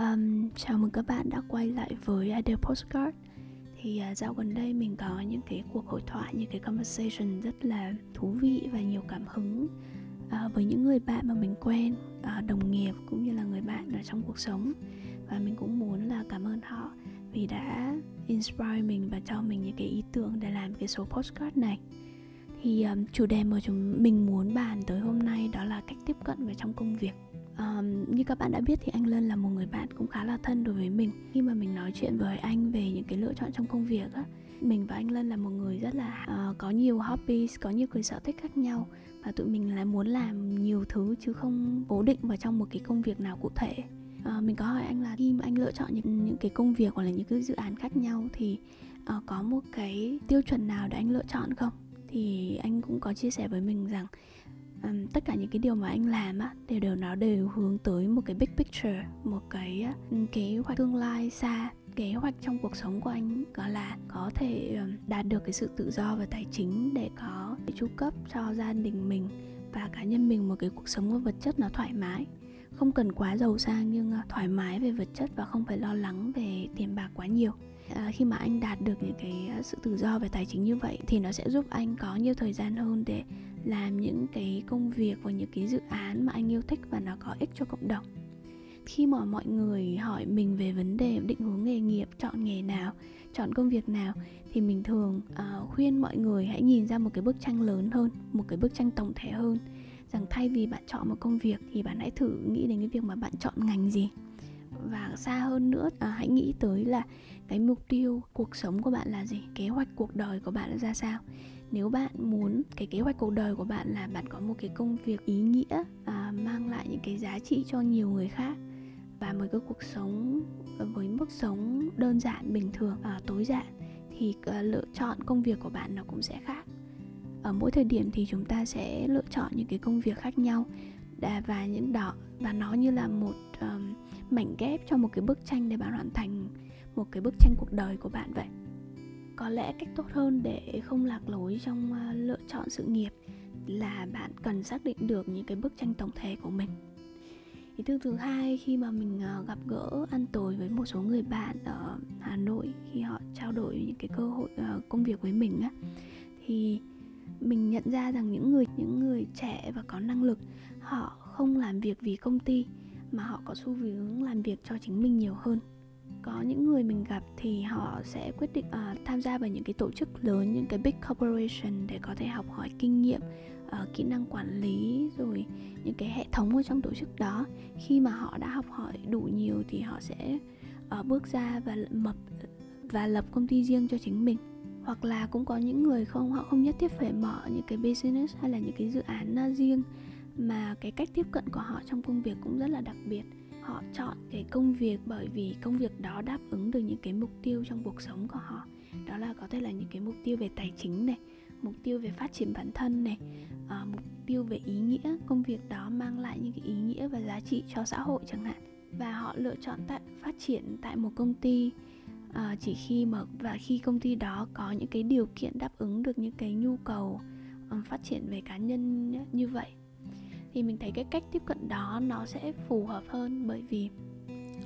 Um, chào mừng các bạn đã quay lại với Idea Postcard. Thì uh, dạo gần đây mình có những cái cuộc hội thoại, những cái conversation rất là thú vị và nhiều cảm hứng uh, Với những người bạn mà mình quen, uh, đồng nghiệp cũng như là người bạn ở trong cuộc sống. Và mình cũng muốn là cảm ơn họ vì đã inspire mình và cho mình những cái ý tưởng để làm cái số postcard này. Thì um, chủ đề mà chúng mình muốn bàn tới hôm nay đó là cách tiếp cận vào trong công việc um, như các bạn đã biết thì anh lân là một người bạn cũng khá là thân đối với mình. Khi mà mình nói chuyện với anh về những cái lựa chọn trong công việc á mình và anh lân là một người rất là uh, có nhiều hobbies có nhiều cái sở thích khác nhau và tụi mình là muốn làm nhiều thứ chứ không cố định vào trong một cái công việc nào cụ thể. Uh, mình có hỏi anh là khi mà anh lựa chọn những những cái công việc hoặc là những cái dự án khác nhau thì uh, có một cái tiêu chuẩn nào để anh lựa chọn không? Thì anh cũng có chia sẻ với mình rằng um, tất cả những cái điều mà anh làm á đều đều nó đều hướng tới một cái big picture một cái kế hoạch tương lai xa kế hoạch trong cuộc sống của anh có là có thể đạt được cái sự tự do về tài chính để có để chu cấp cho gia đình mình và cá nhân mình một cái cuộc sống và vật chất nó thoải mái. Không cần quá giàu sang nhưng à, thoải mái về vật chất và không phải lo lắng về tiền bạc quá nhiều. À, khi mà anh đạt được những cái à, sự tự do về tài chính như vậy thì nó sẽ giúp anh có nhiều thời gian hơn để làm những cái công việc và những cái dự án mà anh yêu thích và nó có ích cho cộng đồng. Khi mà mọi người hỏi mình về vấn đề định hướng nghề nghiệp chọn nghề nào chọn công việc nào thì mình thường uh, khuyên mọi người hãy nhìn ra một cái bức tranh lớn hơn một cái bức tranh tổng thể hơn. Rằng thay vì bạn chọn một công việc thì bạn hãy thử nghĩ đến cái việc mà bạn chọn ngành gì. Và xa hơn nữa à, hãy nghĩ tới là cái mục tiêu cuộc sống của bạn là gì kế hoạch cuộc đời của bạn là ra sao nếu bạn muốn cái kế hoạch cuộc đời của bạn là bạn có một cái công việc ý nghĩa à, mang lại những cái giá trị cho nhiều người khác và một cái cuộc sống à, với mức sống đơn giản bình thường à, tối giản thì à, lựa chọn công việc của bạn nó cũng sẽ khác. Ở mỗi thời điểm thì chúng ta sẽ lựa chọn những cái công việc khác nhau à, và những đó và nó như là một um, mảnh ghép cho một cái bức tranh để bạn hoàn thành một cái bức tranh cuộc đời của bạn vậy có lẽ cách tốt hơn để không lạc lối trong uh, lựa chọn sự nghiệp là bạn cần xác định được những cái bức tranh tổng thể của mình. Ý tưởng thứ hai khi mà mình uh, gặp gỡ ăn tối với một số người bạn ở hà nội khi họ trao đổi những cái cơ hội uh, công việc với mình á thì mình nhận ra rằng những người những người trẻ và có năng lực họ không làm việc vì công ty mà họ có xu hướng làm việc cho chính mình nhiều hơn có những người mình gặp thì họ sẽ quyết định uh, tham gia vào những cái tổ chức lớn những cái big corporation để có thể học hỏi kinh nghiệm uh, kỹ năng quản lý rồi những cái hệ thống ở trong tổ chức đó. Khi mà họ đã học hỏi đủ nhiều thì họ sẽ uh, bước ra và mập và lập công ty riêng cho chính mình. Hoặc là cũng có những người không họ không nhất thiết phải mở những cái business hay là những cái dự án riêng mà cái cách tiếp cận của họ trong công việc cũng rất là đặc biệt họ chọn cái công việc bởi vì công việc đó đáp ứng được những cái mục tiêu trong cuộc sống của họ. Đó là có thể là những cái mục tiêu về tài chính này mục tiêu về phát triển bản thân này à, mục tiêu về ý nghĩa công việc đó mang lại những cái ý nghĩa và giá trị cho xã hội chẳng hạn. Và họ lựa chọn tại phát triển tại một công ty à, chỉ khi mà và khi công ty đó có những cái điều kiện đáp ứng được những cái nhu cầu um, phát triển về cá nhân như vậy thì mình thấy cái cách tiếp cận đó nó sẽ phù hợp hơn bởi vì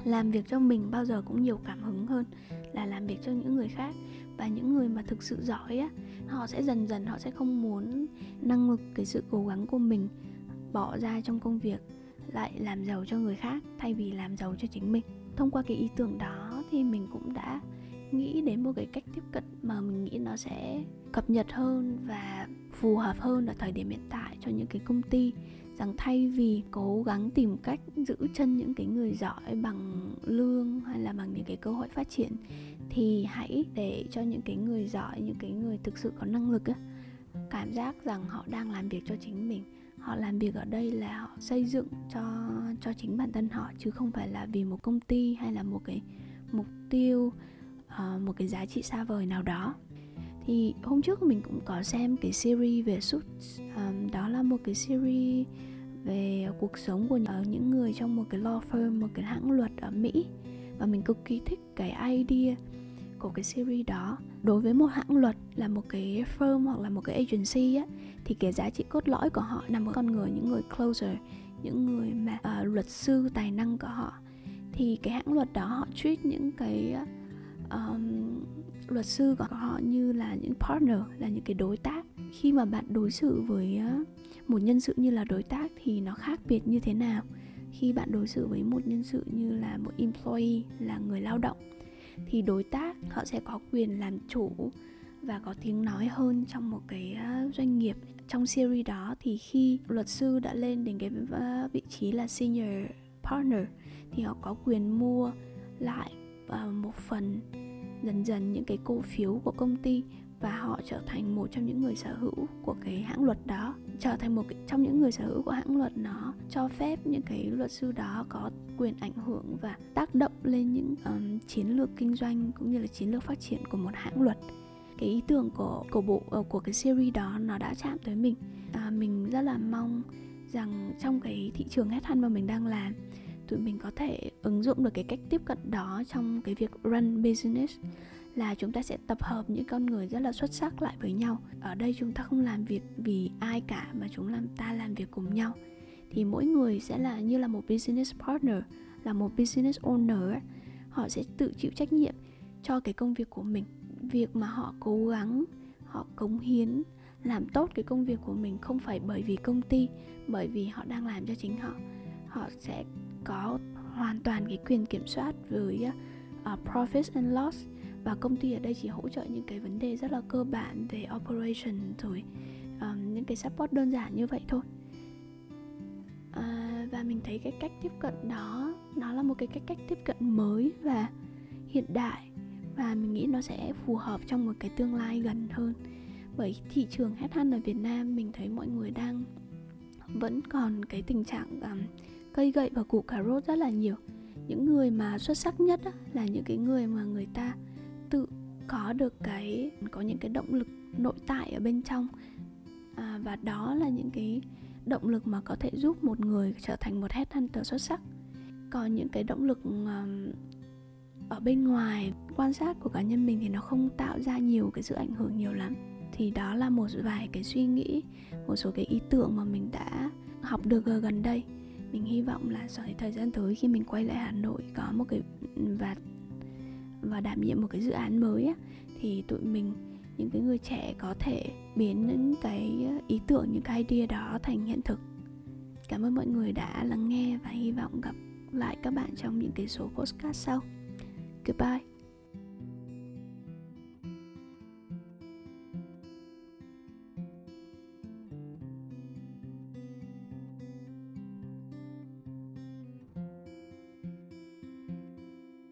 làm việc cho mình bao giờ cũng nhiều cảm hứng hơn là làm việc cho những người khác. Và những người mà thực sự giỏi á, họ sẽ dần dần họ sẽ không muốn năng lực, cái sự cố gắng của mình bỏ ra trong công việc, lại làm giàu cho người khác thay vì làm giàu cho chính mình. Thông qua cái ý tưởng đó thì mình cũng đã nghĩ đến một cái cách tiếp cận mà mình nghĩ nó sẽ cập nhật hơn và phù hợp hơn ở thời điểm hiện tại cho những cái công ty. Rằng thay vì cố gắng tìm cách giữ chân những cái người giỏi bằng lương hay là bằng những cái cơ hội phát triển, thì hãy để cho những cái người giỏi, những cái người thực sự có năng lực á, cảm giác rằng họ đang làm việc cho chính mình. Họ làm việc ở đây là họ xây dựng cho cho chính bản thân họ, chứ không phải là vì một công ty hay là một cái mục tiêu uh, một cái giá trị xa vời nào đó. Thì hôm trước mình cũng có xem cái series về Suits um, đó là một cái series về cuộc sống của ờ, những người trong một cái law firm một cái hãng luật ở Mỹ. Và mình cực kỳ thích cái idea của cái series đó. Đối với một hãng luật là một cái firm hoặc là một cái agency á thì cái giá trị cốt lõi của họ nằm ở con người những người closer những người mà uh, luật sư tài năng của họ. Thì cái hãng luật đó họ treat những cái um, luật sư của họ như là những partner là những cái đối tác. Khi mà bạn đối xử với một nhân sự như là đối tác thì nó khác biệt như thế nào? Khi bạn đối xử với một nhân sự như là một employee là người lao động thì đối tác họ sẽ có quyền làm chủ và có tiếng nói hơn trong một cái doanh nghiệp. Trong series đó thì khi luật sư đã lên đến cái vị trí là senior partner thì họ có quyền mua lại ờ, một phần dần dần những cái cổ phiếu của công ty và họ trở thành một trong những người sở hữu của cái hãng luật đó. Trở thành một trong những người sở hữu của hãng luật nó cho phép những cái luật sư đó có quyền ảnh hưởng và tác động lên những um, chiến lược kinh doanh cũng như là chiến lược phát triển của một hãng luật. Cái ý tưởng của của bộ uh, của cái series đó nó đã chạm tới mình. À, mình rất là mong rằng trong cái thị trường headhunt mà mình đang làm tụi mình có thể ứng dụng được cái cách tiếp cận đó trong cái việc run business, là chúng ta sẽ tập hợp những con người rất là xuất sắc lại với nhau. Ở đây chúng ta không làm việc vì ai cả, mà chúng làm, ta làm việc cùng nhau. Thì mỗi người sẽ là như là một business partner, là một business owner họ sẽ tự chịu trách nhiệm cho cái công việc của mình. Việc mà họ cố gắng, họ cống hiến, làm tốt cái công việc của mình không phải bởi vì công ty, bởi vì họ đang làm cho chính họ. Họ sẽ có hoàn toàn cái quyền kiểm soát với à, à, uh, profit and loss. Và công ty ở đây chỉ hỗ trợ những cái vấn đề rất là cơ bản về operation rồi um, những cái support đơn giản như vậy thôi. Uh, và mình thấy cái cách tiếp cận đó nó là một cái cách cách tiếp cận mới và hiện đại. Và mình nghĩ nó sẽ phù hợp trong một cái tương lai gần hơn. Bởi thị trường headhunt ở Việt Nam mình thấy mọi người đang vẫn còn cái tình trạng um, cây gậy và củ cà rốt rất là nhiều. Những người mà xuất sắc nhất á, là những cái người mà người ta tự có được cái có những cái động lực nội tại ở bên trong. À, và đó là những cái động lực mà có thể giúp một người trở thành một headhunter xuất sắc. Còn những cái động lực um, ở bên ngoài quan sát của cá nhân mình thì nó không tạo ra nhiều cái sự ảnh hưởng nhiều lắm. Thì đó là một vài cái suy nghĩ một số cái ý tưởng mà mình đã học được gần đây mình hy vọng là sau thời gian tới khi mình quay lại hà nội có một cái và và đảm nhiệm một cái dự án mới á, thì tụi mình những cái người trẻ có thể biến những cái ý tưởng những cái idea đó thành hiện thực. Cảm ơn mọi người đã lắng nghe và hy vọng gặp lại các bạn trong những cái số postcard sau. Goodbye.